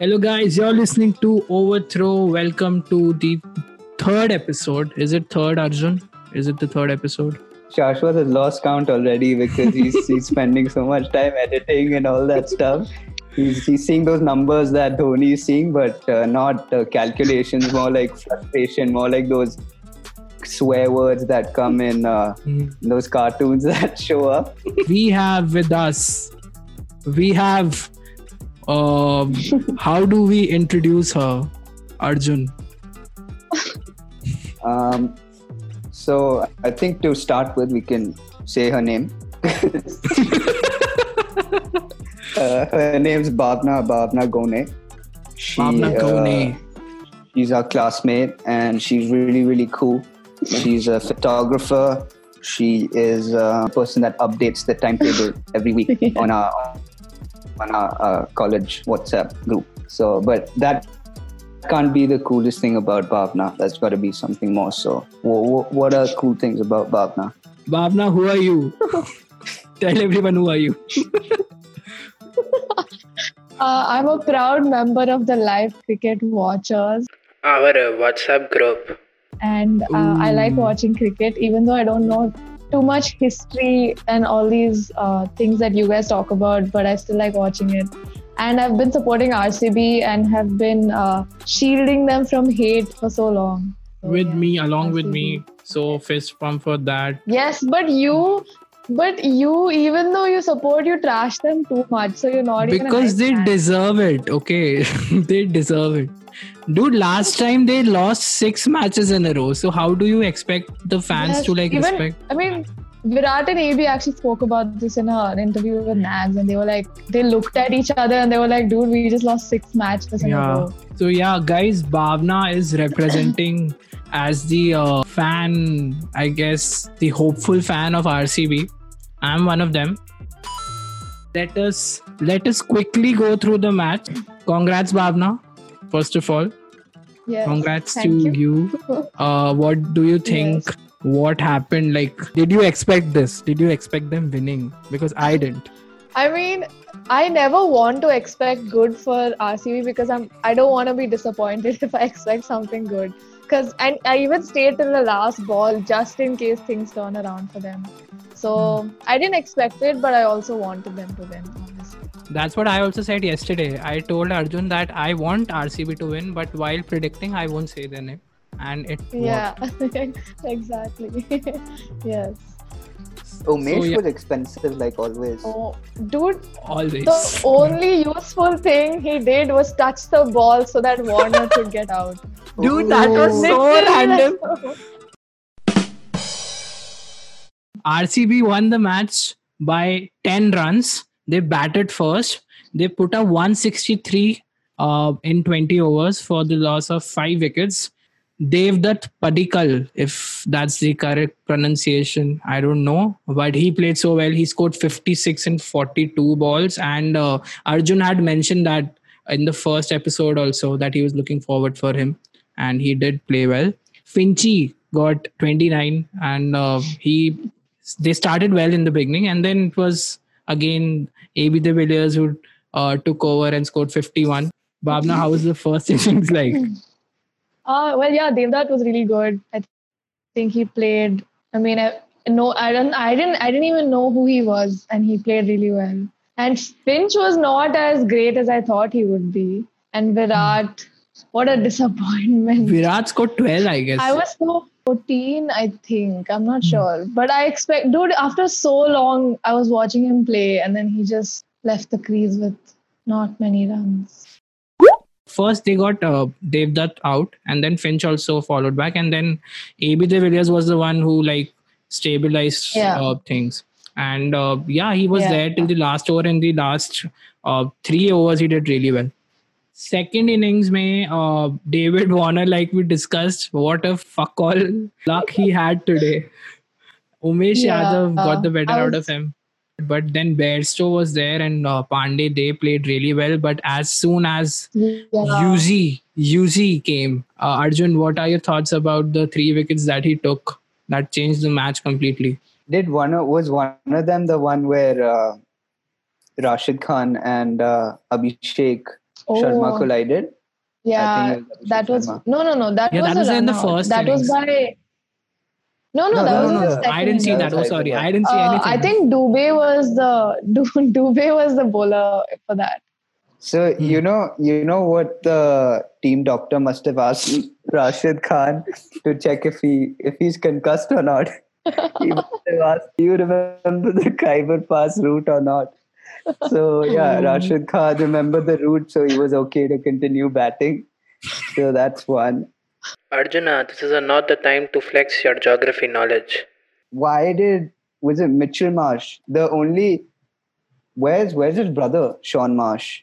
Hello, guys. You're listening to Overthrow. Welcome to the third episode. Is it third, Arjun? Is it the third episode? Shashwat has lost count already because he's, he's spending so much time editing and all that stuff. He's, he's seeing those numbers that Dhoni is seeing, but uh, not uh, calculations, more like frustration, more like those swear words that come in uh, Hmm. those cartoons that show up. We have with us, we have, um, how do we introduce her? Arjun. Um, so I think to start with, we can say her name. uh, her name's Bhavna Bhavna Gone. She, Bhavna uh, she's our classmate, and she's really really cool. She's a photographer. She is a person that updates the timetable every week on our on our uh, college WhatsApp group. So, but that can't be the coolest thing about Bhavna. That's got to be something more. So, what, what are cool things about Bhavna? Bhavna, who are you? Tell everyone who are you. Uh, I'm a proud member of the live cricket watchers, Our WhatsApp group. And uh, I like watching cricket, even though I don't know too much history and all these uh, things that you guys talk about, but I still like watching it. And I've been supporting RCB and have been uh, shielding them from hate for so long. So, With yeah, me, along with me. So, fist pump for that. Yes, but you, but you, even though you support, you trash them too much. So you're not even because they deserve it okay they deserve it dude last time they lost six matches in a row. So how do you expect the fans Yes, to like even- respect I mean, Virat and AB actually spoke about this in an interview with Nags, and they were like, they looked at each other and they were like, dude, we just lost six matches in Yeah. a row. so yeah guys bhavna is representing as the uh, fan i guess the hopeful fan of rcb i'm one of them. Let us let us quickly go through the match. Congrats bhavna first of all Yes. congrats to you. you uh, what do you think what happened like did you expect this did you expect them winning because i didn't I mean, I never want to expect good for RCB because I'm I don't want to be disappointed if I expect something good. Because and I even stayed till the last ball just in case things turn around for them. So I didn't expect it, but I also wanted them to win. Obviously. that's what i also said yesterday i told arjun that i want rcb to win but while predicting i won't say their name and it Yeah, exactly. yes. Umesh So, yeah. was expensive like always. Oh, dude, always the only useful thing he did was touch the ball so that Warner could get out. dude that was so random rcb won the match by 10 runs they batted first they put a 163 uh, in 20 overs for the loss of five wickets Devdutt Padikkal, if that's the correct pronunciation, I don't know. But he played so well. He scored 56 in 42 balls. And uh, Arjun had mentioned that in the first episode also that he was looking forward for him. And he did play well. Finchy got 29 and uh, he they started well in the beginning. And then it was again AB de Villiers who uh, took over and scored 51. Bhavna, how was the first innings like? Uh, well, yeah, Devdutt was really good. I think he played. I mean, I, no, I don't. I didn't. I didn't even know who he was, and he played really well. And Finch was not as great as I thought he would be. And Virat, what a disappointment. Virat scored 12, I guess. I was so 14, I think. I'm not Hmm. sure. But I expect, dude, after so long, I was watching him play, and then he just left the crease with not many runs. First, they got uh, Devdutt out, and then Finch also followed back, and then AB de Villiers was the one who like stabilized Yeah. uh, things. And uh, yeah, he was Yeah. there till the last over. In the last uh, three overs, he did really well. Second innings, may uh, David Warner, like we discussed, what a fuck all luck he had today. Umesh Yeah, Yadav got the better I out of him. But then Bairstow was there and uh, Pandey, they played really well. But as soon as Yeah. Yuzi, Yuzi came, uh, Arjun, what are your thoughts about the three wickets that he took that changed the match completely? Did one of, was one of them the one where uh, Rashid Khan and uh, Abhishek Sharma Oh, collided. I yeah, was that was Sharma. no, no, no. That Yeah, was that was in the first That was by. No, no, No, that no, was no, in the no. second. I didn't see that. Oh, That's sorry. I didn't see Uh, anything. I think Dube was the Du- Dube was the bowler for that. So Hmm. you know, you know what the team doctor must have asked Rashid Khan to check if he if he's concussed or not. he must have asked, "Do you remember the Khyber Pass route or not?" so yeah, oh. Rashid Khan remembered the route, so he was okay to continue batting. So that's one. Arjuna, this is not the time to flex your geography knowledge. Why did was it Mitchell Marsh? The only where's where's his brother Shaun Marsh?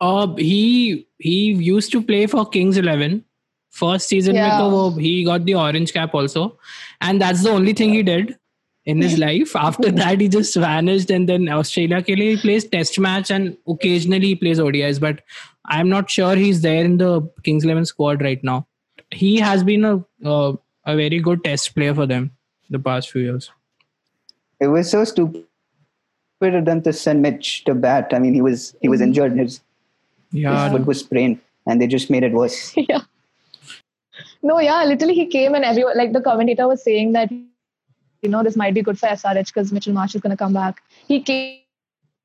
Uh, he he used to play for Kings Eleven. First season yeah. he got the orange cap also, and that's the only thing he did in his life. After that, he just vanished. And then Australia ke liye, he plays test match and occasionally he plays ODIs. But I'm not sure he's there in the Kings 11 squad right now. He has been a, uh, a very good test player for them the past few years. It was so stupid of them to send Mitch to bat. I mean, he was he was mm-hmm. injured. His, yeah. his foot was sprained and they just made it worse. yeah. No, yeah, literally he came and everyone, like the commentator was saying that you know, this might be good for SRH because Mitchell Marsh is going to come back. He came,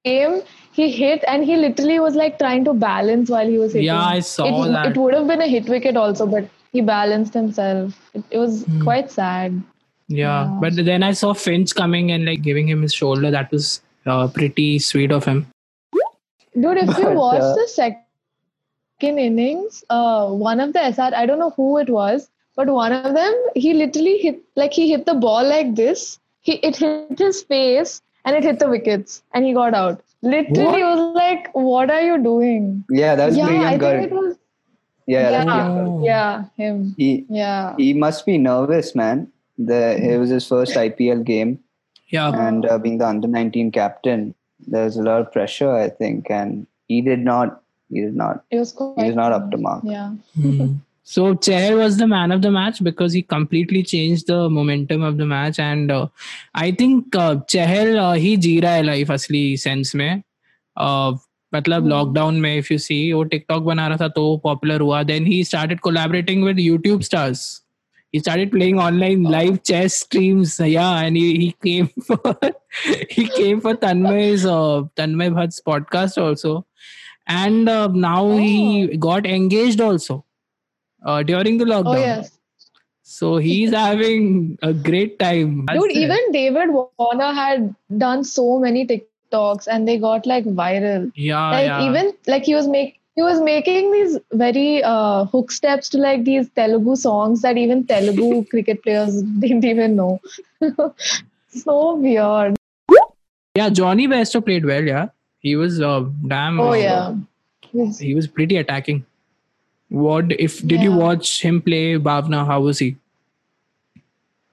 came, he hit, and he literally was like trying to balance while he was hitting. yeah, I saw it, that. it would have been a hit wicket also, but he balanced himself. It, it was Hmm. quite sad. Yeah, Yeah. but then I saw Finch coming and like giving him his shoulder. That was uh, pretty sweet of him. Dude, if you watch uh, the second innings, uh, one of the SR, I don't know who it was, but one of them, he literally hit, like he hit the ball like this. He it hit his face and it hit the wickets and he got out. Literally, What? was like, "What are you doing?" Yeah, that was yeah, Priyank I think it was. Yeah, yeah, yeah, him. He Yeah, he must be nervous, man. The it was his first IPL game, Yeah, and uh, being the under nineteen captain, there's a lot of pressure, I think, and he did not. He did not. it was quite. He was not up to mark. Yeah. Hmm. So Chahar was the man of the match because he completely changed the momentum of the match, and uh, I think uh, Chahar uh, he जी रहा है life असली sense में. Uh, मतलब Hmm. Lockdown में if you see वो TikTok बना रहा था तो popular हुआ. Then he started collaborating with YouTube stars. He started playing online live chess streams. Yeah, and he, he came for he came for Tanmay's uh, Tanmay Bhatt's podcast also, and uh, now he got engaged also uh, during the lockdown. Oh yes. So he's having a great time. Dude, even David Warner had done so many TikToks and they got like viral. yeah, like yeah. even like he was making he was making these very uh, hook steps to like these Telugu songs that even Telugu cricket players didn't even know. so weird. yeah, Jonny Bairstow played well. Yeah, he was uh, damn. Oh uh, yeah. He was pretty attacking. What if did you watch him play Bhavna? How was he?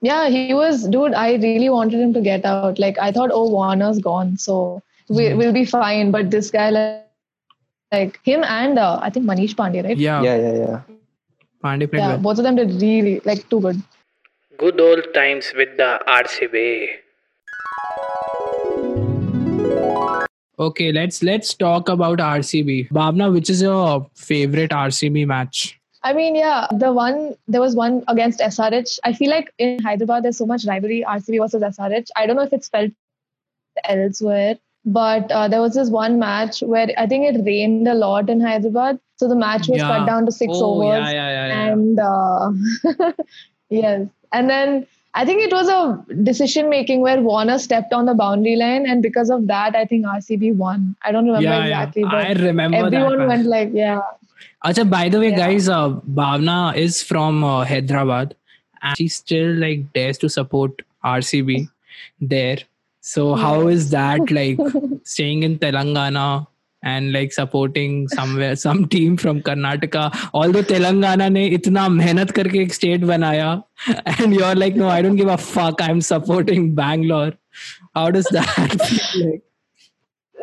Yeah, he was dude. I really wanted him to get out. Like I thought, oh Warner's gone, so we, Hmm. we'll be fine. But this guy, like, like him and uh, I think Manish Pandey, right? Yeah, Yeah, yeah, yeah. Pandey played Yeah, well. both of them did really like too good. Good old times with the RCB. Okay, let's let's talk about RCB. Bhavna, which is your favorite RCB match? I mean, yeah, the one there was one against SRH. I feel like in Hyderabad there's so much rivalry RCB versus SRH. I don't know if it's felt elsewhere, but uh, there was this one match where I think it rained a lot in Hyderabad, so the match was Yeah. cut down to six oh, overs. yeah, yeah, yeah, yeah. and uh, yes and then i think it was a decision making where warner stepped on the boundary line and because of that i think rcb won i don't remember yeah, exactly yeah. I remember everyone that. went like yeah Acha, by the way, Yeah. guys, uh, Bhavna is from uh, Hyderabad and she still like dares to support RCB there. So how is that like staying in Telangana and like supporting somewhere some team from Karnataka. Although Telangana ne itna mehnat karke ek state banaya, and you're like, no, I don't give a fuck. I'm supporting Bangalore. How does that feel like?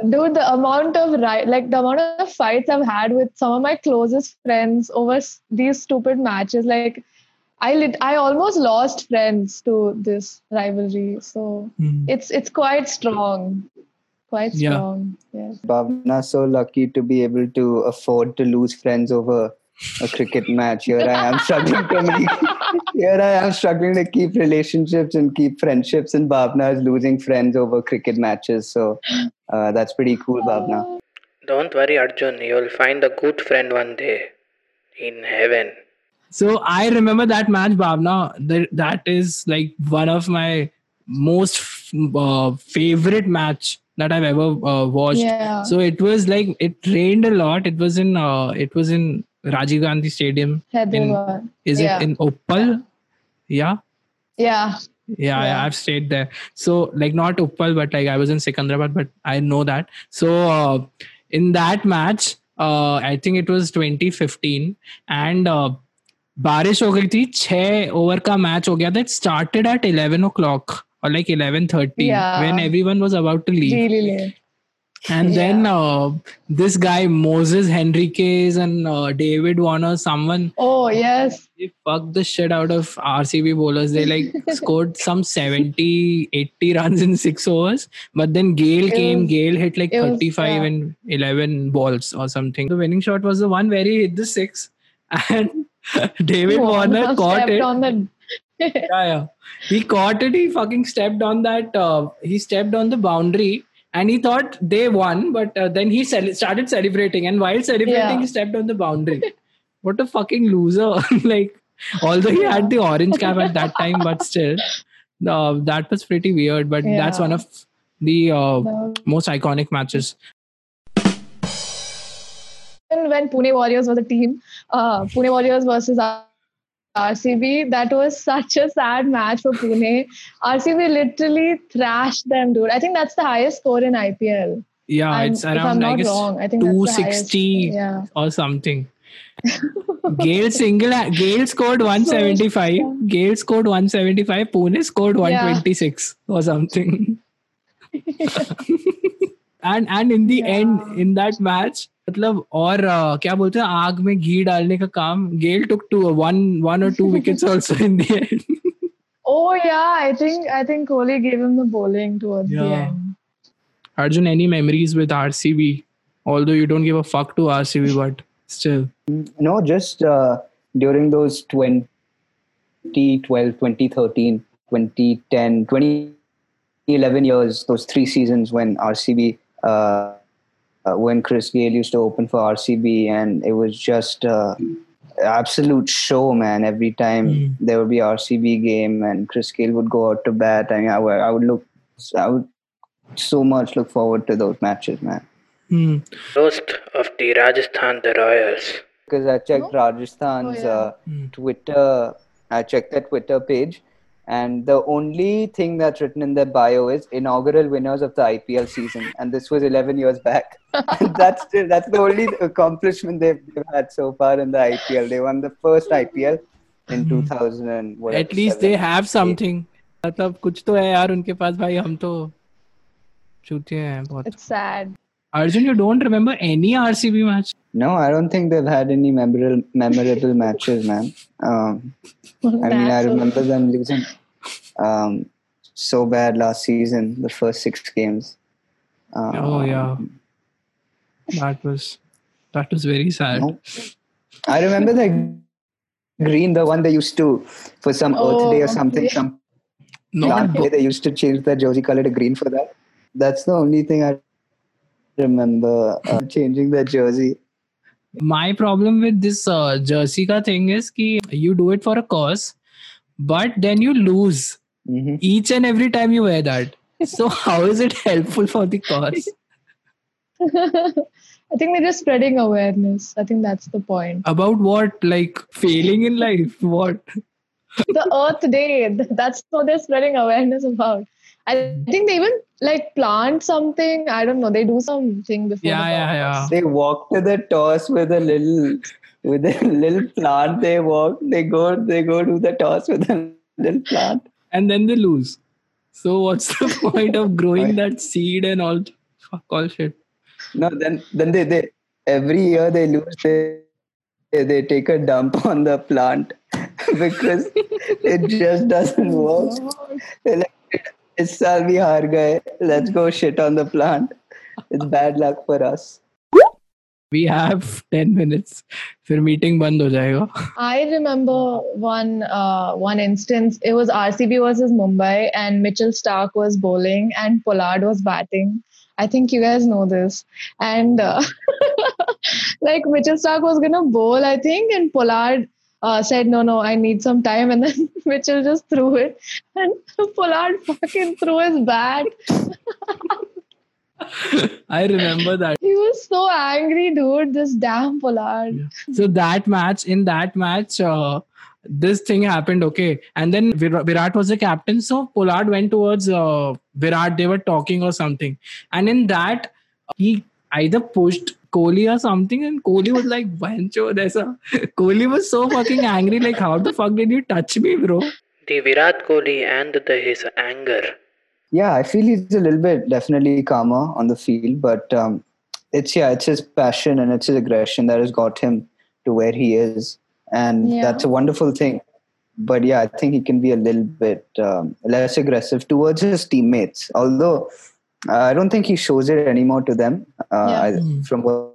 Dude, the amount of right, like the amount of fights I've had with some of my closest friends over these stupid matches, like. I lit- I almost lost friends to this rivalry, so mm. it's it's quite strong quite Yeah. strong. Yes. Bhavna so lucky to be able to afford to lose friends over a cricket match. Here I am struggling to make, here I am struggling to keep relationships and keep friendships, and Bhavna is losing friends over cricket matches. So uh, that's pretty cool, Bhavna. Don't worry, Arjun. You'll find a good friend one day in heaven. So I remember that match, Bhavna. That that is like one of my most uh, favorite match that I've ever uh, watched. Yeah. So it was like it rained a lot. It was in uh, it was in Rajiv Gandhi Stadium. Hyderabad. Is Yeah. it in Uppal? Yeah. Yeah. Yeah, I- Yeah. I've stayed there. So like not Uppal, but like I was in Secunderabad, but I know that. So uh, in that match, uh, I think it was 2015, and uh, बारिश हो गई थी छह over का match हो गया था it started eight 11 o'clock or like 11:30 Yeah. when everyone was about to leave Really and then uh, this guy Moises Henriques and uh, David Warner someone Oh yes. they fucked the shit out of RCB bowlers. They like scored some 70, 80 runs in six overs. But then Gayle It came, was- Gayle hit like it was- 35 yeah. and 11 balls or something. The winning shot was the one where he hit the six. And David Warner caught it. on the. Yeah, yeah. He caught it. He fucking stepped on that. Uh, he stepped on the boundary. And he thought they won, but uh, then he cel- started celebrating. And while celebrating, Yeah. he stepped on the boundary. what a fucking loser! like, although he had the orange cap at that time, but still, uh, that was pretty weird. But that's one of the uh, the- most iconic matches. When Pune Warriors was a team, uh, Pune Warriors versus RCB, that was such a sad match for Pune. RCB literally thrashed them, dude. I think that's the highest score in IPL. Yeah, I'm- it's around I guess wrong, I think that's the highest. 260 Yeah. or something. Gayle single Gayle scored 175. Gayle scored 175. Pune scored 126 or something. and and in the Yeah. end in that match मतलब और uh, क्या बोलते हैं आग में घी डालने का काम गेल took two one one or two wickets also in the end Oh yeah, I think I think Kohli gave him the bowling towards the Yeah. end. Arjun any memories with RCB although you don't give a fuck to RCB but still No, just uh, during those 2012, 2013, 2010, 2011 years, those three seasons when RCB, uh, uh, when Chris Gayle used to open for RCB, and it was just uh, absolute show, man. Every time Mm. there would be RCB game, and Chris Gayle would go out to bat. I mean, I would, I would look, I would so much look forward to those matches, man. Roast of the Rajasthan the Royals. Because I checked Oh? Rajasthan's. Oh, yeah. uh, Hmm. Twitter. I checked their Twitter page, and the only thing that's written in their bio is inaugural winners of the IPL season, and this was 11 years back. And that's still, that's the only accomplishment they've, they've had so far in the IPL. They won the first IPL in 2000 and whatever. Hmm. at least they seven, have eight. something मतलब कुछ तो है यार उनके पास भाई हम तो चूतिए हैं बहुत It's sad. Arjun you don't remember any RCB match No, I don't think they've had any memorable memorable matches, man. Um, I mean, I remember them losing um, so bad last season, the first six games. Um, oh yeah that was that was very sad No. I remember the green, the one they used to for some Earth Day or Oh, something. yeah. Some not plant day they used to change their jersey color to green for that. That's the only thing I remember uh, changing their jersey. my problem with this uh, jersey ka thing is ki you do it for a cause but then you lose hmm each and every time you wear that so how is it helpful for the cause I think they're just spreading awareness. I think that's the point. about what like failing in life what the Earth Day. That's what they're spreading awareness about. I think they even like plant something. I don't know. They do something before. Yeah, the yeah, yeah. They walk to the toss with a little with a little plant. They walk. They go. They go to the toss with a little plant. and then they lose so what's the point of growing that seed and all fuck all shit No, then then they, they every year they lose. They they, they take a dump on the plant because it just doesn't work. They're like, इस साल भी हार गए let's go shit on the plant it's bad luck for us we have 10 minutes फिर meeting बंद हो जाएगा I remember one one instance it was RCB versus Mumbai and Mitchell Starc was bowling and Pollard was batting I think you guys know this. And uh, like Mitchell Starc was gonna bowl, I think, and Pollard uh, said, "No, no, I need some time." And then Mitchell just threw it, and Pollard fucking threw his bat. I remember that. He was so angry, dude. This damn Pollard. So that match, in that match, uh, this thing happened, okay. And then Vir- Virat was the captain, so Pollard went towards uh, Virat. They were talking or something, and in that he either pushed Kohli or something, and Kohli was like, "Vancho, there's a." Kohli was so fucking angry, like, "How the fuck did you touch me, bro?" The Virat Kohli and the his anger. Yeah, I feel he's a little bit definitely calmer on the field, but um, it's yeah, it's his passion and it's his aggression that has got him to where he is, and Yeah. that's a wonderful thing. But yeah, I think he can be a little bit um, less aggressive towards his teammates. Although uh, I don't think he shows it anymore to them uh, Yeah. I- Mm. from what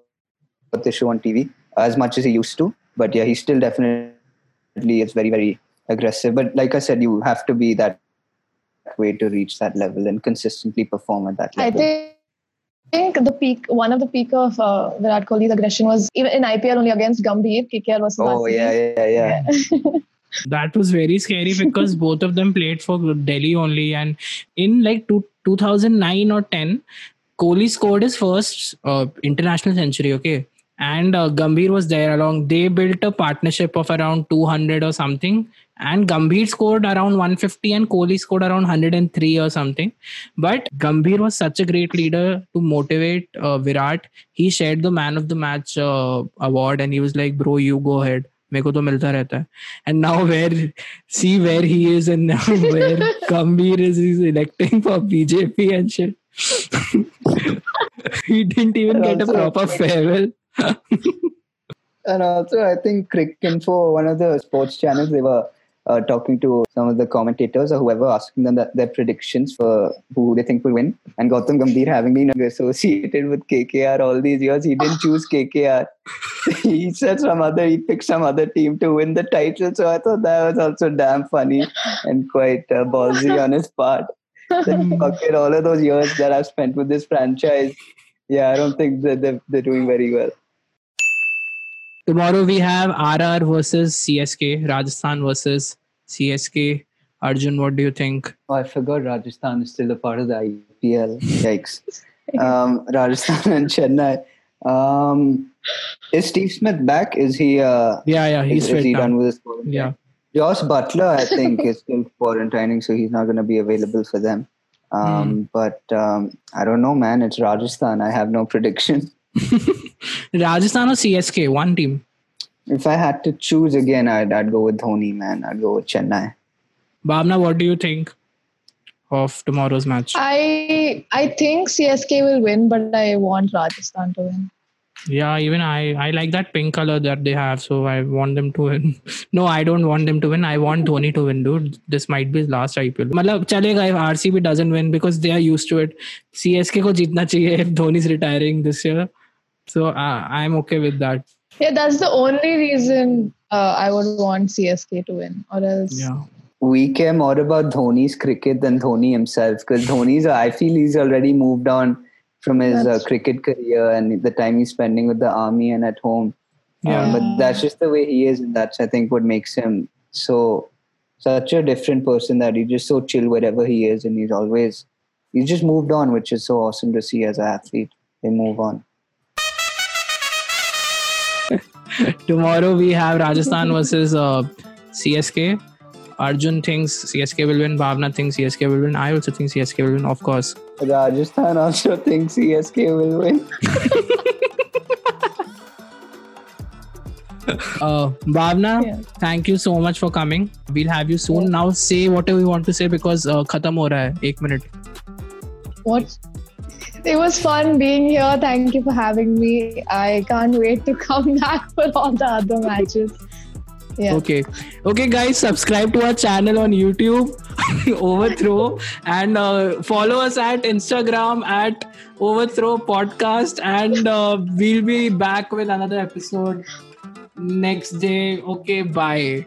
what they show on TV as much as he used to. But yeah, he still definitely is very very aggressive. But like I said, you have to be that way to reach that level and consistently perform at that I level. I think the peak, one of the peak of uh, Virat Kohli's aggression was even in IPL only against Gambhir, KKR versus oh RCB. yeah, yeah, yeah. That was very scary because both of them played for Delhi only. And in like two, 2009 or 10, Kohli scored his first uh, international century, okay? And uh, Gambhir was there along. They built a partnership of around 200 or something. And Gambhir scored around 150 and Kohli scored around 103 or something. But Gambhir was such a great leader to motivate uh, Virat. He shared the man of the match uh, award and he was like, bro, you go ahead. मेरे को तो मिलता रहता है and now where see where he is and now where Gambhir is is electing for BJP and shit he didn't even and get also, a proper farewell and also i think crick info one of the sports channels they were uh, talking to some of the commentators or whoever, asking them their predictions for who they think will win. And Gautam Gambhir, having been associated with KKR all these years, he didn't choose KKR. he said some other, he picked some other team to win the title. So I thought that was also damn funny and quite uh, ballsy on his part. Fuck all of those years that I've spent with this franchise, yeah, I don't think that they're, they're doing very well. Tomorrow we have RR versus CSK Rajasthan versus CSK Arjun what do you think Oh, I forgot Rajasthan is still a part of the IPL. Yikes. Um, Rajasthan and Chennai. Um, is Steve Smith back? Is he? Uh, yeah yeah he's is, is he now. done with his quarantine? yeah Josh Buttler, I think, is still quarantining, so he's not going to be available for them. Um, Hmm. But um, I don't know, man. It's Rajasthan. I have no prediction. Rajasthan or CSK one team If I had to choose again, I'd, I'd go with Dhoni, man. I'd go with Chennai. Bhavna what do you think of tomorrow's match I I think CSK will win, but I want Rajasthan to win yeah even i i like that pink color that they have so i want them to win. No i don't want them to win. I want dhoni to win dude. This might be his last ipl matlab if rcb doesn't win because they are used to it. Csk ko jeetna chahiye if dhoni is retiring this year. So uh, i'm okay with that. Yeah that's the only reason uh, i would want csk to win or else yeah. We care more about Dhoni's cricket than Dhoni himself because Dhoni's, I feel he's already moved on from his uh, cricket career and the time he's spending with the army and at home. Yeah. Um, but that's just the way he is, and that's I think what makes him so such a different person that he's just so chill wherever he is, and he's always he's just moved on, which is so awesome to see as an athlete. They move on. Tomorrow we have Rajasthan versus uh, CSK. Arjun thinks CSK will win. Bhavna thinks CSK will win. I also think CSK will win, of course. Rajasthan uh, also thinks CSK will win. uh, Bhavna, yeah. thank you so much for coming. We'll have you soon. Yeah. Now say whatever you want to say because uh, khatam ho raha hai. Ek minute. What? It was fun being here. Thank you for having me. I can't wait to come back for all the other matches yeah. okay. Okay guys subscribe to our channel on youtube. Overthrow. And uh, follow us at instagram at overthrow podcast. And uh, we'll be back with another episode next day. Okay bye.